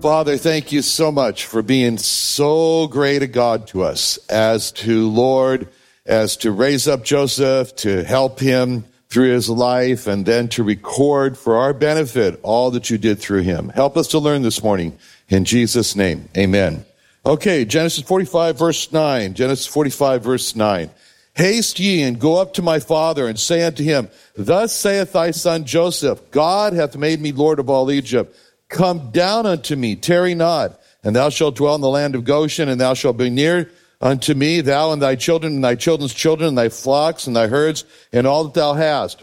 Father, thank you so much for being so great a God to us as to Lord, as to raise up Joseph, to help him through his life, and then to record for our benefit all that you did through him. Help us to learn this morning. In Jesus' name, amen. Okay, Genesis 45 verse 9. Genesis 45 verse 9. Haste ye and go up to my father and say unto him, Thus saith thy son Joseph, God hath made me Lord of all Egypt. Come down unto me, tarry not, and thou shalt dwell in the land of Goshen, and thou shalt be near unto me, thou and thy children, and thy children's children, and thy flocks, and thy herds, and all that thou hast.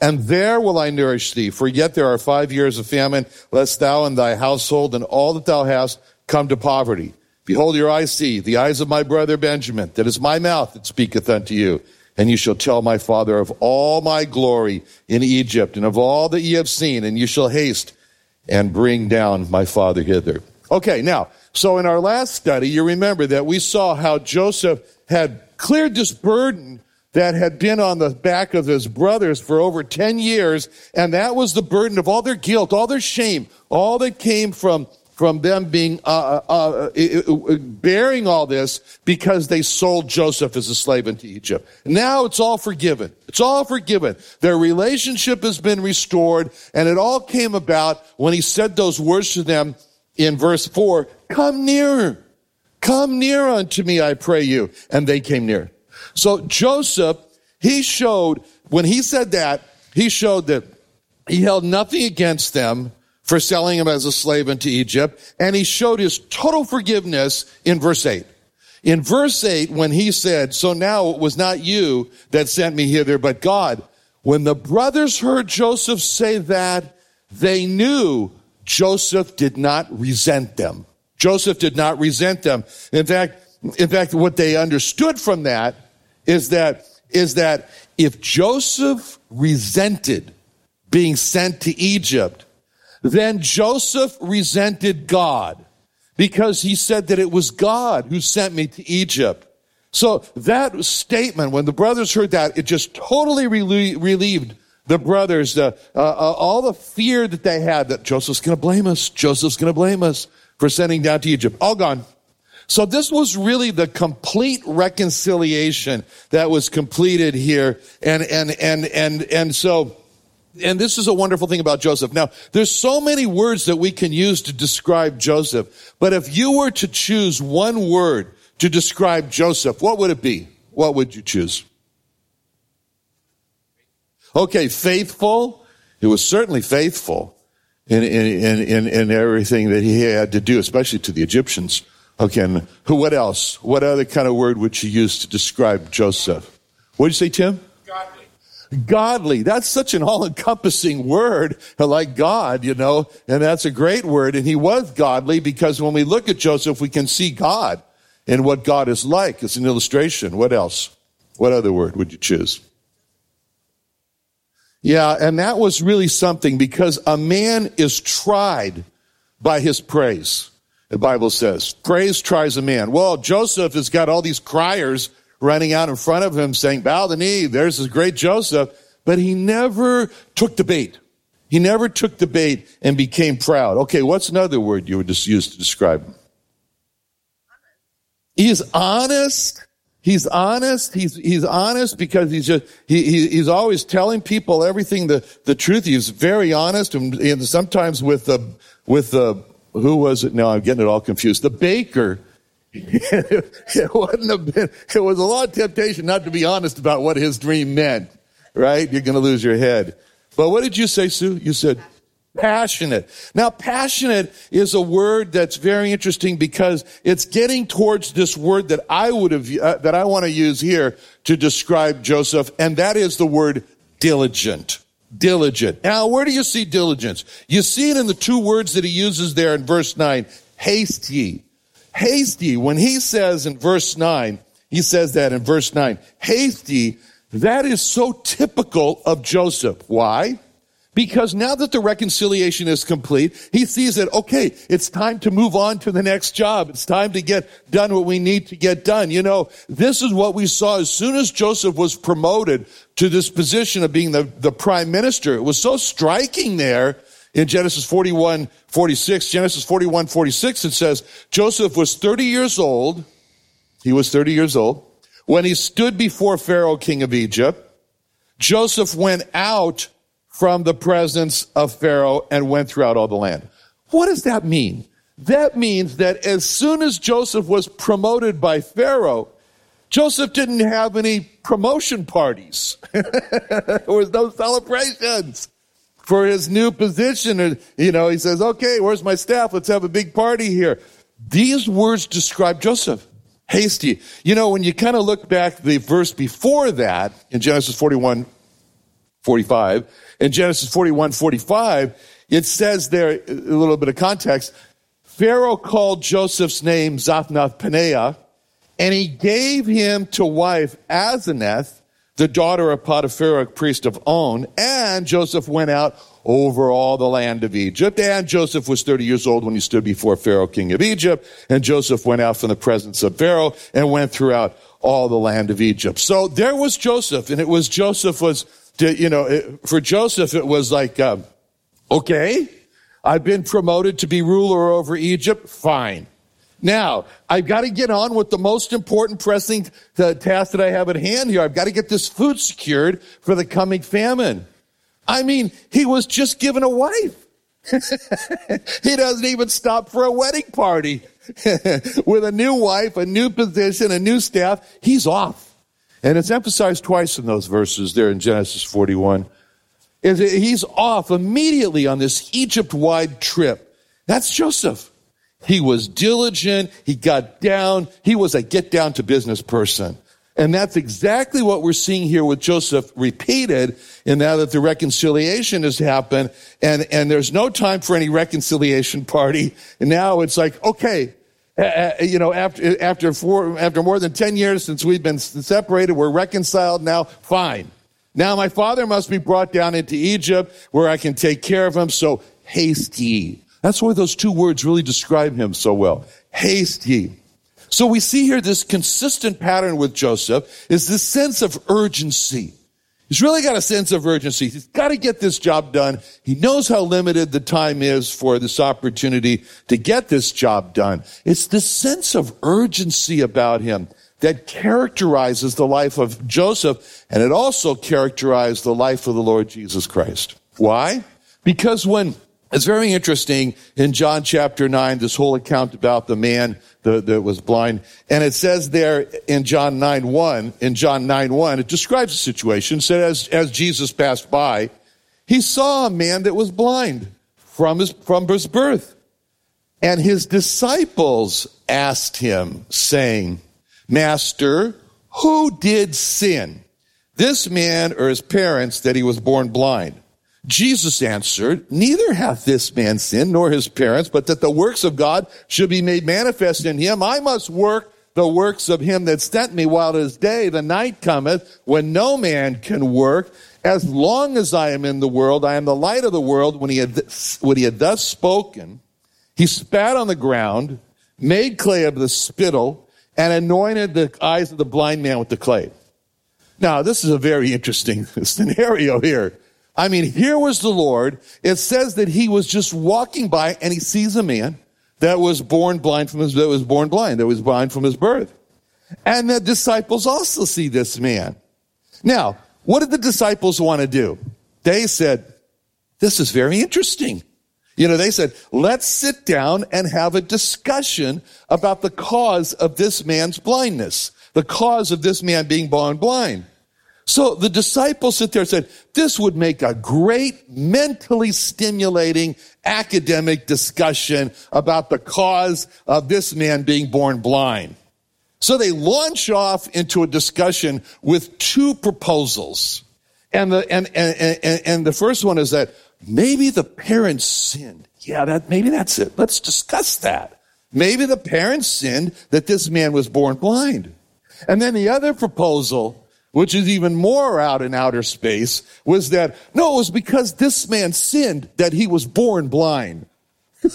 And there will I nourish thee, for yet there are five years of famine, lest thou and thy household and all that thou hast come to poverty. Behold, your eyes see, the eyes of my brother Benjamin, that is my mouth that speaketh unto you. And you shall tell my father of all my glory in Egypt, and of all that ye have seen, and you shall haste and bring down my father hither. Okay, now, so in our last study, you remember that we saw how Joseph had cleared this burden that had been on the back of his brothers for over 10 years, and that was the burden of all their guilt, all their shame, all that came from from them being uh, uh, uh, bearing all this because they sold Joseph as a slave into Egypt. Now it's all forgiven. It's all forgiven. Their relationship has been restored, and it all came about when he said those words to them in verse four: "Come nearer, come near unto me, I pray you." And they came near. So Joseph, he showed when he said that, he showed that he held nothing against them for selling him as a slave into Egypt. And he showed his total forgiveness in verse 8. In verse 8, when he said, So now it was not you that sent me hither, but God. When the brothers heard Joseph say that, they knew Joseph did not resent them. Joseph did not resent them. In fact, in fact, what they understood from that is that, is that if Joseph resented being sent to Egypt, then Joseph resented God because he said that it was God who sent me to Egypt. So that statement, when the brothers heard that, it just totally relieved the brothers, uh, uh, all the fear that they had that Joseph's going to blame us. Joseph's going to blame us for sending down to Egypt. All gone. So this was really the complete reconciliation that was completed here. And, and, and, and, and so, and this is a wonderful thing about Joseph. Now, there's so many words that we can use to describe Joseph, but if you were to choose one word to describe Joseph, what would it be? What would you choose? Okay, faithful. He was certainly faithful in, in, in, in, everything that he had to do, especially to the Egyptians. Okay, and who, what else? What other kind of word would you use to describe Joseph? What did you say, Tim? Godly. That's such an all encompassing word, like God, you know, and that's a great word. And he was godly because when we look at Joseph, we can see God and what God is like. It's an illustration. What else? What other word would you choose? Yeah, and that was really something because a man is tried by his praise. The Bible says, praise tries a man. Well, Joseph has got all these criers running out in front of him saying, bow the knee, there's this great Joseph. But he never took the bait. He never took the bait and became proud. Okay, what's another word you would just use to describe him? He is honest. He's honest. He's, he's honest because he's just, he, he, he's always telling people everything, the, the truth. He's very honest and, and sometimes with the, with the, who was it? No, I'm getting it all confused. The baker it wouldn't have been, it was a lot of temptation not to be honest about what his dream meant, right? You're going to lose your head. But what did you say, Sue? You said passionate. Now, passionate is a word that's very interesting because it's getting towards this word that I would have, uh, that I want to use here to describe Joseph, and that is the word diligent. Diligent. Now, where do you see diligence? You see it in the two words that he uses there in verse 9 haste ye. Haste ye. When he says in verse 9, he says that in verse 9, haste ye, that is so typical of Joseph. Why? Because now that the reconciliation is complete, he sees that, okay, it's time to move on to the next job. It's time to get done what we need to get done. You know, this is what we saw as soon as Joseph was promoted to this position of being the, the prime minister. It was so striking there in Genesis 41, 46. Genesis 41, 46, it says, Joseph was 30 years old. He was 30 years old when he stood before Pharaoh, king of Egypt. Joseph went out from the presence of Pharaoh and went throughout all the land. What does that mean? That means that as soon as Joseph was promoted by Pharaoh, Joseph didn't have any promotion parties. there was no celebrations for his new position. You know, he says, okay, where's my staff? Let's have a big party here. These words describe Joseph. Hasty. You know, when you kind of look back the verse before that in Genesis 41, 45, in Genesis 41, 45, it says there, a little bit of context, Pharaoh called Joseph's name Zaphnath Paneah, and he gave him to wife Asenath, the daughter of Potiphar, priest of On, and Joseph went out over all the land of Egypt. And Joseph was 30 years old when he stood before Pharaoh, king of Egypt. And Joseph went out from the presence of Pharaoh and went throughout all the land of Egypt. So there was Joseph, and it was Joseph was you know, for Joseph, it was like, um, okay, I've been promoted to be ruler over Egypt. Fine. Now, I've got to get on with the most important pressing task that I have at hand here. I've got to get this food secured for the coming famine. I mean, he was just given a wife. he doesn't even stop for a wedding party. with a new wife, a new position, a new staff. He's off. And it's emphasized twice in those verses there in Genesis 41. He's off immediately on this Egypt wide trip. That's Joseph. He was diligent. He got down. He was a get down to business person. And that's exactly what we're seeing here with Joseph repeated And now that the reconciliation has happened and, and there's no time for any reconciliation party. And now it's like, okay, uh, uh, you know, after, after four, after more than 10 years since we've been separated, we're reconciled now, fine. Now my father must be brought down into Egypt where I can take care of him. So haste ye. That's why those two words really describe him so well. Haste ye. So we see here this consistent pattern with Joseph is this sense of urgency. He's really got a sense of urgency. He's got to get this job done. He knows how limited the time is for this opportunity to get this job done. It's this sense of urgency about him that characterizes the life of Joseph, and it also characterized the life of the Lord Jesus Christ. Why? Because when it's very interesting in John chapter 9, this whole account about the man that, was blind. And it says there in John 9 1, in John 9 1, it describes the situation. It as, as Jesus passed by, he saw a man that was blind from his, from his birth. And his disciples asked him, saying, Master, who did sin? This man or his parents that he was born blind? Jesus answered, Neither hath this man sinned, nor his parents, but that the works of God should be made manifest in him. I must work the works of him that sent me while it is day. The night cometh when no man can work. As long as I am in the world, I am the light of the world. When he had, when he had thus spoken, he spat on the ground, made clay of the spittle, and anointed the eyes of the blind man with the clay. Now, this is a very interesting scenario here. I mean, here was the Lord. It says that he was just walking by and he sees a man that was born blind from his, that was born blind, that was blind from his birth. And the disciples also see this man. Now, what did the disciples want to do? They said, this is very interesting. You know, they said, let's sit down and have a discussion about the cause of this man's blindness, the cause of this man being born blind. So the disciples sit there and said, this would make a great mentally stimulating academic discussion about the cause of this man being born blind. So they launch off into a discussion with two proposals. And the, and, and, and, and the first one is that maybe the parents sinned. Yeah, that, maybe that's it. Let's discuss that. Maybe the parents sinned that this man was born blind. And then the other proposal, which is even more out in outer space, was that no, it was because this man sinned that he was born blind.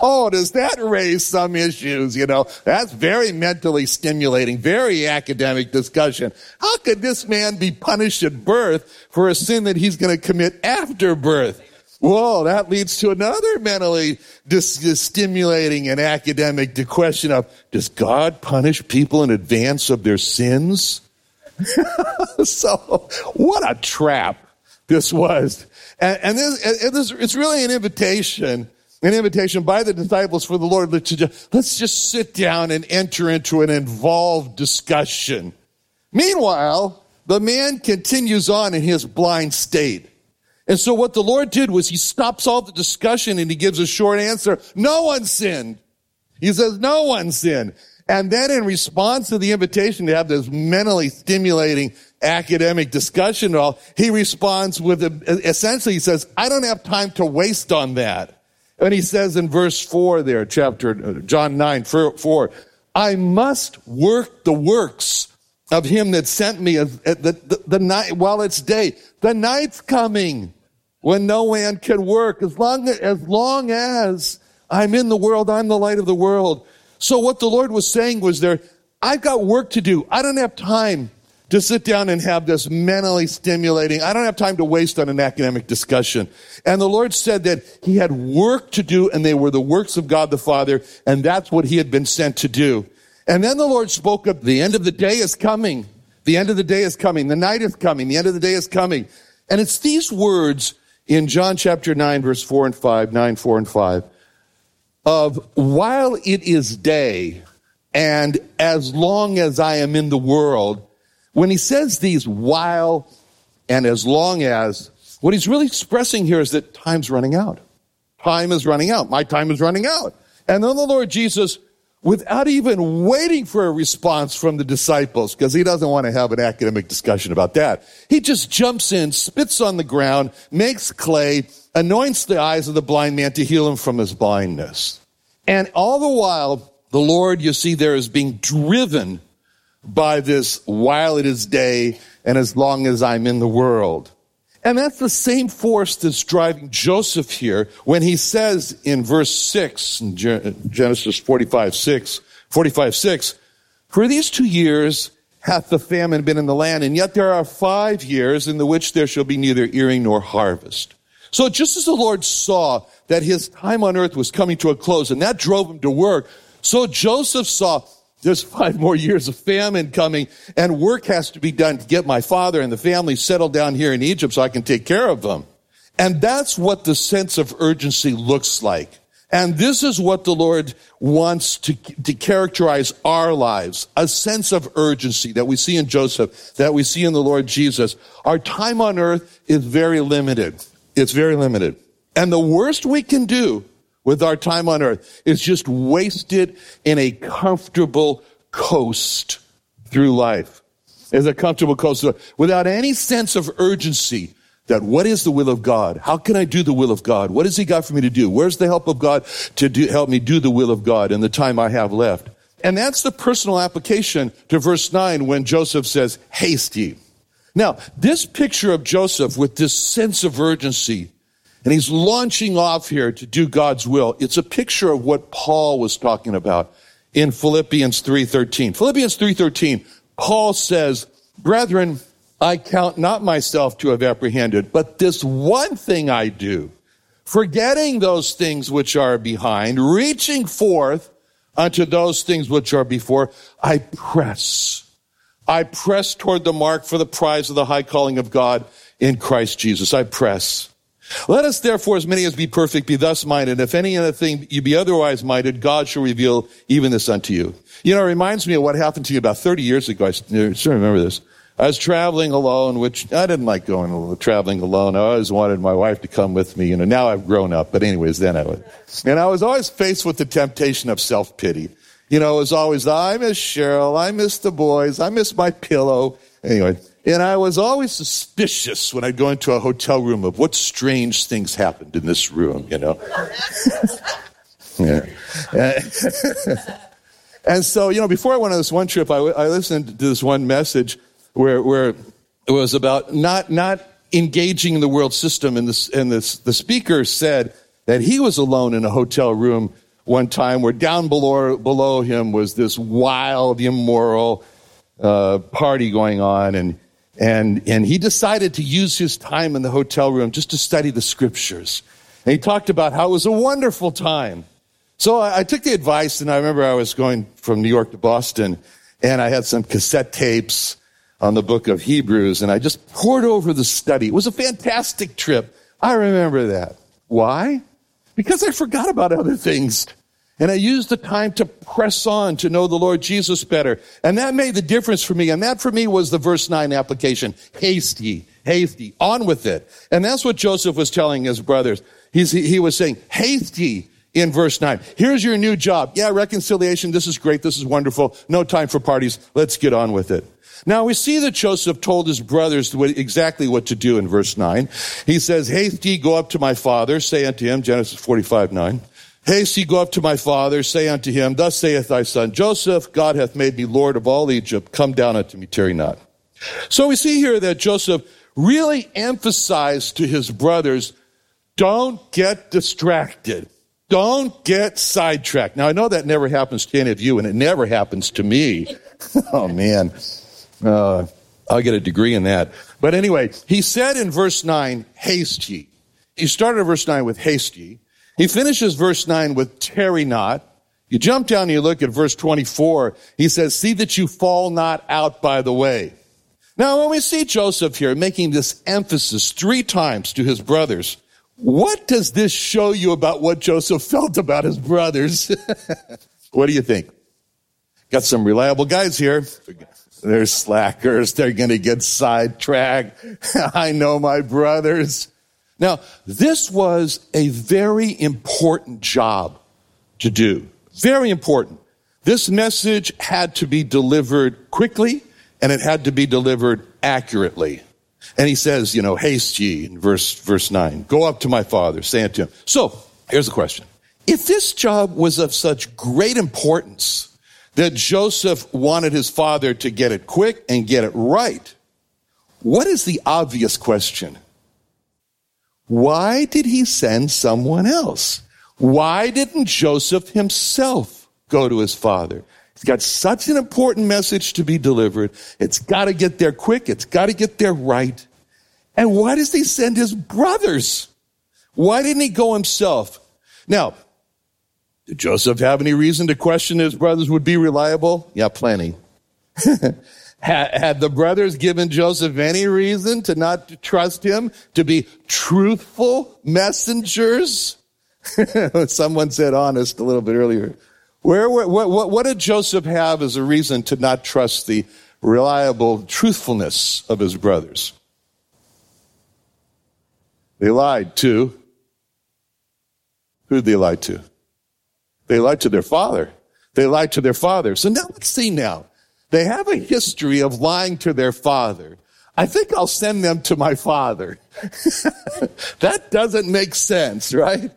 oh, does that raise some issues? You know, that's very mentally stimulating, very academic discussion. How could this man be punished at birth for a sin that he's going to commit after birth? Whoa, that leads to another mentally dis- dis- stimulating and academic question of, does God punish people in advance of their sins? so, what a trap this was. And, and, this, and this, it's really an invitation, an invitation by the disciples for the Lord to just, let's just sit down and enter into an involved discussion. Meanwhile, the man continues on in his blind state. And so what the Lord did was he stops all the discussion and he gives a short answer. No one sinned. He says, no one sinned. And then in response to the invitation to have this mentally stimulating academic discussion all, he responds with essentially he says, I don't have time to waste on that. And he says in verse four there, chapter, uh, John 9, four, I must work the works of him that sent me at the, the, the night, while it's day. The night's coming when no man can work. As long as, as long as I'm in the world, I'm the light of the world. So what the Lord was saying was there, I've got work to do. I don't have time to sit down and have this mentally stimulating. I don't have time to waste on an academic discussion. And the Lord said that he had work to do and they were the works of God the Father and that's what he had been sent to do. And then the Lord spoke up, the end of the day is coming. The end of the day is coming. The night is coming. The end of the day is coming. And it's these words in John chapter 9, verse 4 and 5, 9, 4 and 5, of while it is day, and as long as I am in the world, when he says these while and as long as, what he's really expressing here is that time's running out. Time is running out. My time is running out. And then the Lord Jesus without even waiting for a response from the disciples, because he doesn't want to have an academic discussion about that. He just jumps in, spits on the ground, makes clay, anoints the eyes of the blind man to heal him from his blindness. And all the while, the Lord, you see, there is being driven by this while it is day and as long as I'm in the world. And that's the same force that's driving Joseph here when he says in verse 6, in Genesis 45, 6, 45, 6, for these two years hath the famine been in the land, and yet there are five years in the which there shall be neither earing nor harvest. So just as the Lord saw that his time on earth was coming to a close, and that drove him to work, so Joseph saw there's five more years of famine coming and work has to be done to get my father and the family settled down here in Egypt so I can take care of them. And that's what the sense of urgency looks like. And this is what the Lord wants to, to characterize our lives. A sense of urgency that we see in Joseph, that we see in the Lord Jesus. Our time on earth is very limited. It's very limited. And the worst we can do with our time on earth is just wasted in a comfortable coast through life. Is a comfortable coast without any sense of urgency that what is the will of God? How can I do the will of God? What has He got for me to do? Where's the help of God to do, help me do the will of God in the time I have left? And that's the personal application to verse 9 when Joseph says, haste ye. Now, this picture of Joseph with this sense of urgency and he's launching off here to do God's will. It's a picture of what Paul was talking about in Philippians 3:13. Philippians 3:13, Paul says, "Brethren, I count not myself to have apprehended, but this one thing I do, forgetting those things which are behind, reaching forth unto those things which are before, I press. I press toward the mark for the prize of the high calling of God in Christ Jesus. I press. Let us therefore, as many as be perfect, be thus minded. If any other thing you be otherwise minded, God shall reveal even this unto you. You know, it reminds me of what happened to you about 30 years ago. I still remember this. I was traveling alone, which I didn't like going traveling alone. I always wanted my wife to come with me. You know, now I've grown up, but anyways, then I would. And I was always faced with the temptation of self pity. You know, it was always, I miss Cheryl, I miss the boys, I miss my pillow. Anyway, and I was always suspicious when I'd go into a hotel room of what strange things happened in this room, you know. yeah. and so, you know, before I went on this one trip, I, I listened to this one message where, where it was about not, not engaging the world system. And, this, and this, the speaker said that he was alone in a hotel room one time where down below, below him was this wild, immoral uh, party going on. And, and, and he decided to use his time in the hotel room just to study the scriptures. And he talked about how it was a wonderful time. So I, I took the advice, and I remember I was going from New York to Boston, and I had some cassette tapes on the book of Hebrews, and I just poured over the study. It was a fantastic trip. I remember that. Why? Because I forgot about other things. And I used the time to press on to know the Lord Jesus better. And that made the difference for me. And that for me was the verse 9 application. Hasty, hasty, on with it. And that's what Joseph was telling his brothers. He's, he was saying, hasty in verse 9. Here's your new job. Yeah, reconciliation. This is great. This is wonderful. No time for parties. Let's get on with it. Now we see that Joseph told his brothers exactly what to do in verse 9. He says, Haste ye, go up to my father, say unto him, Genesis 45, 9. Haste ye, go up to my father, say unto him, Thus saith thy son Joseph, God hath made me Lord of all Egypt. Come down unto me, tarry not. So we see here that Joseph really emphasized to his brothers, don't get distracted. Don't get sidetracked. Now I know that never happens to any of you and it never happens to me. oh man. Uh, I'll get a degree in that. But anyway, he said in verse 9, haste ye. He started verse 9 with haste ye. He finishes verse 9 with tarry not. You jump down and you look at verse 24. He says, see that you fall not out by the way. Now, when we see Joseph here making this emphasis three times to his brothers, what does this show you about what Joseph felt about his brothers? what do you think? Got some reliable guys here. They're slackers. They're going to get sidetracked. I know my brothers. Now, this was a very important job to do. Very important. This message had to be delivered quickly and it had to be delivered accurately. And he says, you know, haste ye in verse, verse nine. Go up to my father, say unto him. So, here's the question. If this job was of such great importance that Joseph wanted his father to get it quick and get it right, what is the obvious question? Why did he send someone else? Why didn't Joseph himself go to his father? He's got such an important message to be delivered. It's got to get there quick. It's got to get there right. And why does he send his brothers? Why didn't he go himself? Now, did Joseph have any reason to question his brothers would be reliable? Yeah, plenty. Had, had the brothers given Joseph any reason to not trust him, to be truthful messengers? Someone said honest a little bit earlier. Where, what, what, what did Joseph have as a reason to not trust the reliable truthfulness of his brothers? They lied to. Who did they lie to? They lied to their father. They lied to their father. So now let's see now. They have a history of lying to their father. I think I'll send them to my father. that doesn't make sense, right?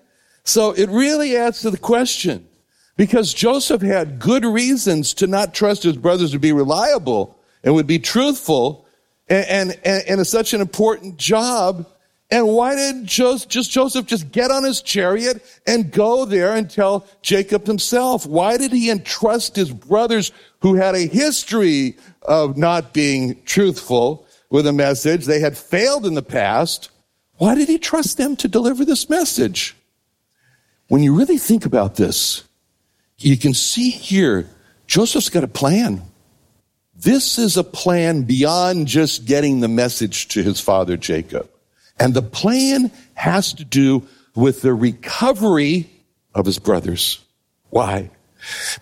So it really adds to the question because Joseph had good reasons to not trust his brothers to be reliable and would be truthful and, and, and, and it's such an important job. And why did Joseph, just Joseph just get on his chariot and go there and tell Jacob himself? Why did he entrust his brothers who had a history of not being truthful with a message? They had failed in the past. Why did he trust them to deliver this message? When you really think about this, you can see here, Joseph's got a plan. This is a plan beyond just getting the message to his father Jacob. And the plan has to do with the recovery of his brothers. Why?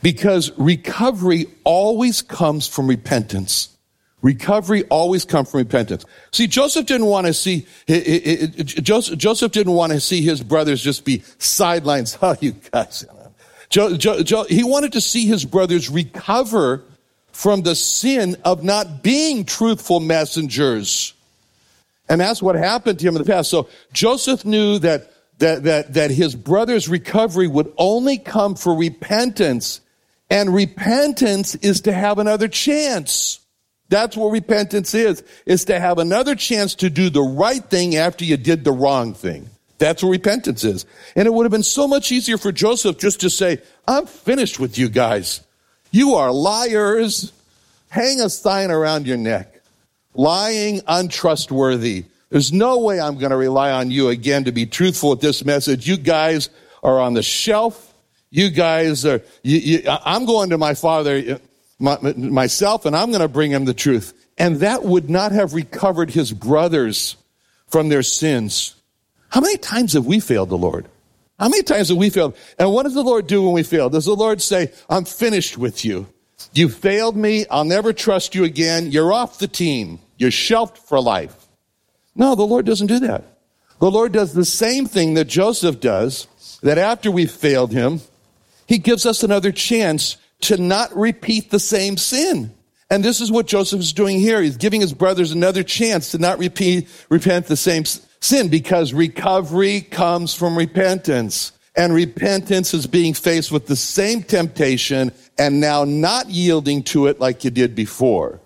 Because recovery always comes from repentance. Recovery always comes from repentance. See, Joseph didn't want to see, Joseph didn't want to see his brothers just be sidelines. Oh, you guys. he wanted to see his brothers recover from the sin of not being truthful messengers. And that's what happened to him in the past. So Joseph knew that, that, that, that his brother's recovery would only come for repentance. And repentance is to have another chance. That's what repentance is, is to have another chance to do the right thing after you did the wrong thing. That's what repentance is. And it would have been so much easier for Joseph just to say, I'm finished with you guys. You are liars. Hang a sign around your neck. Lying, untrustworthy. There's no way I'm going to rely on you again to be truthful with this message. You guys are on the shelf. You guys are, you, you, I'm going to my father, my, myself, and I'm going to bring him the truth. And that would not have recovered his brothers from their sins. How many times have we failed the Lord? How many times have we failed? And what does the Lord do when we fail? Does the Lord say, I'm finished with you? You failed me. I'll never trust you again. You're off the team. You're shelved for life. No, the Lord doesn't do that. The Lord does the same thing that Joseph does, that after we've failed him, he gives us another chance to not repeat the same sin. And this is what Joseph is doing here. He's giving his brothers another chance to not repeat, repent the same sin because recovery comes from repentance. And repentance is being faced with the same temptation and now not yielding to it like you did before.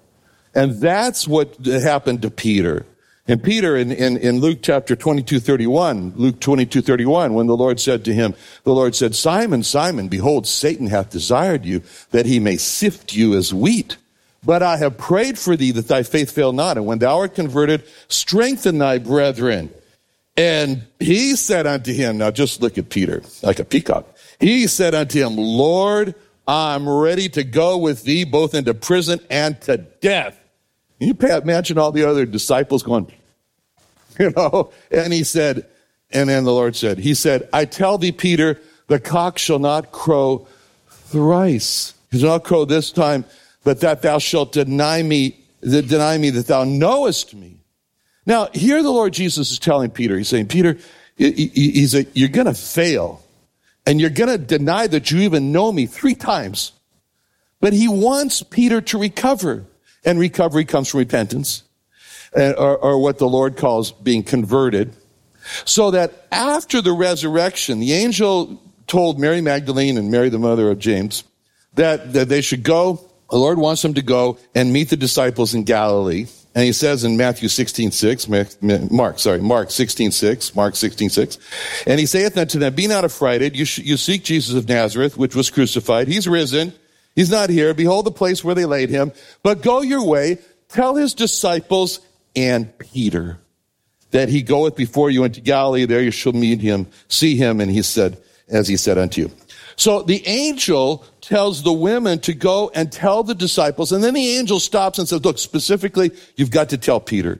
And that's what happened to Peter. And Peter in, in, in, Luke chapter 22, 31, Luke 22, 31, when the Lord said to him, the Lord said, Simon, Simon, behold, Satan hath desired you that he may sift you as wheat. But I have prayed for thee that thy faith fail not. And when thou art converted, strengthen thy brethren. And he said unto him, now just look at Peter, like a peacock. He said unto him, Lord, I'm ready to go with thee both into prison and to death. You imagine all the other disciples going, you know, and he said, and then the Lord said, He said, I tell thee, Peter, the cock shall not crow thrice. He shall not crow this time, but that thou shalt deny me, deny me that thou knowest me. Now, here the Lord Jesus is telling Peter, he's saying, Peter, he's a, you're going to fail and you're going to deny that you even know me three times. But he wants Peter to recover. And recovery comes from repentance, or, or what the Lord calls being converted. So that after the resurrection, the angel told Mary Magdalene and Mary, the mother of James, that, that they should go. The Lord wants them to go and meet the disciples in Galilee. And he says in Matthew 16, 6, Mark, sorry, Mark 16, 6, Mark 16, 6, and he saith unto them, Be not affrighted, you, sh- you seek Jesus of Nazareth, which was crucified. He's risen. He's not here. Behold the place where they laid him. But go your way, tell his disciples and Peter that he goeth before you into Galilee. There you shall meet him, see him. And he said, as he said unto you. So the angel tells the women to go and tell the disciples. And then the angel stops and says, look, specifically, you've got to tell Peter.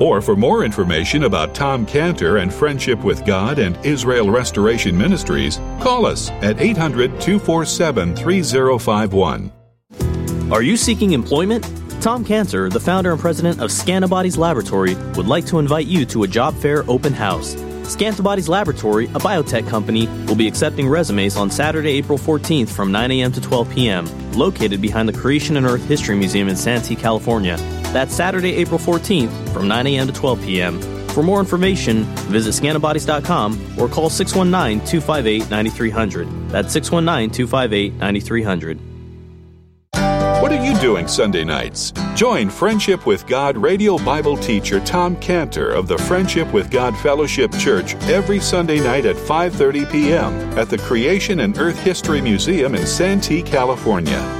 Or for more information about Tom Cantor and Friendship with God and Israel Restoration Ministries, call us at 800 247 3051. Are you seeking employment? Tom Cantor, the founder and president of Scantibodies Laboratory, would like to invite you to a job fair open house. Scantibodies Laboratory, a biotech company, will be accepting resumes on Saturday, April 14th from 9 a.m. to 12 p.m., located behind the Creation and Earth History Museum in Santee, California. That's Saturday, April 14th from 9 a.m. to 12 p.m. For more information, visit scantibodies.com or call 619 258 9300. That's 619 258 9300. What are you doing Sunday nights? Join Friendship with God radio Bible teacher Tom Cantor of the Friendship with God Fellowship Church every Sunday night at 5:30 p.m. at the Creation and Earth History Museum in Santee, California.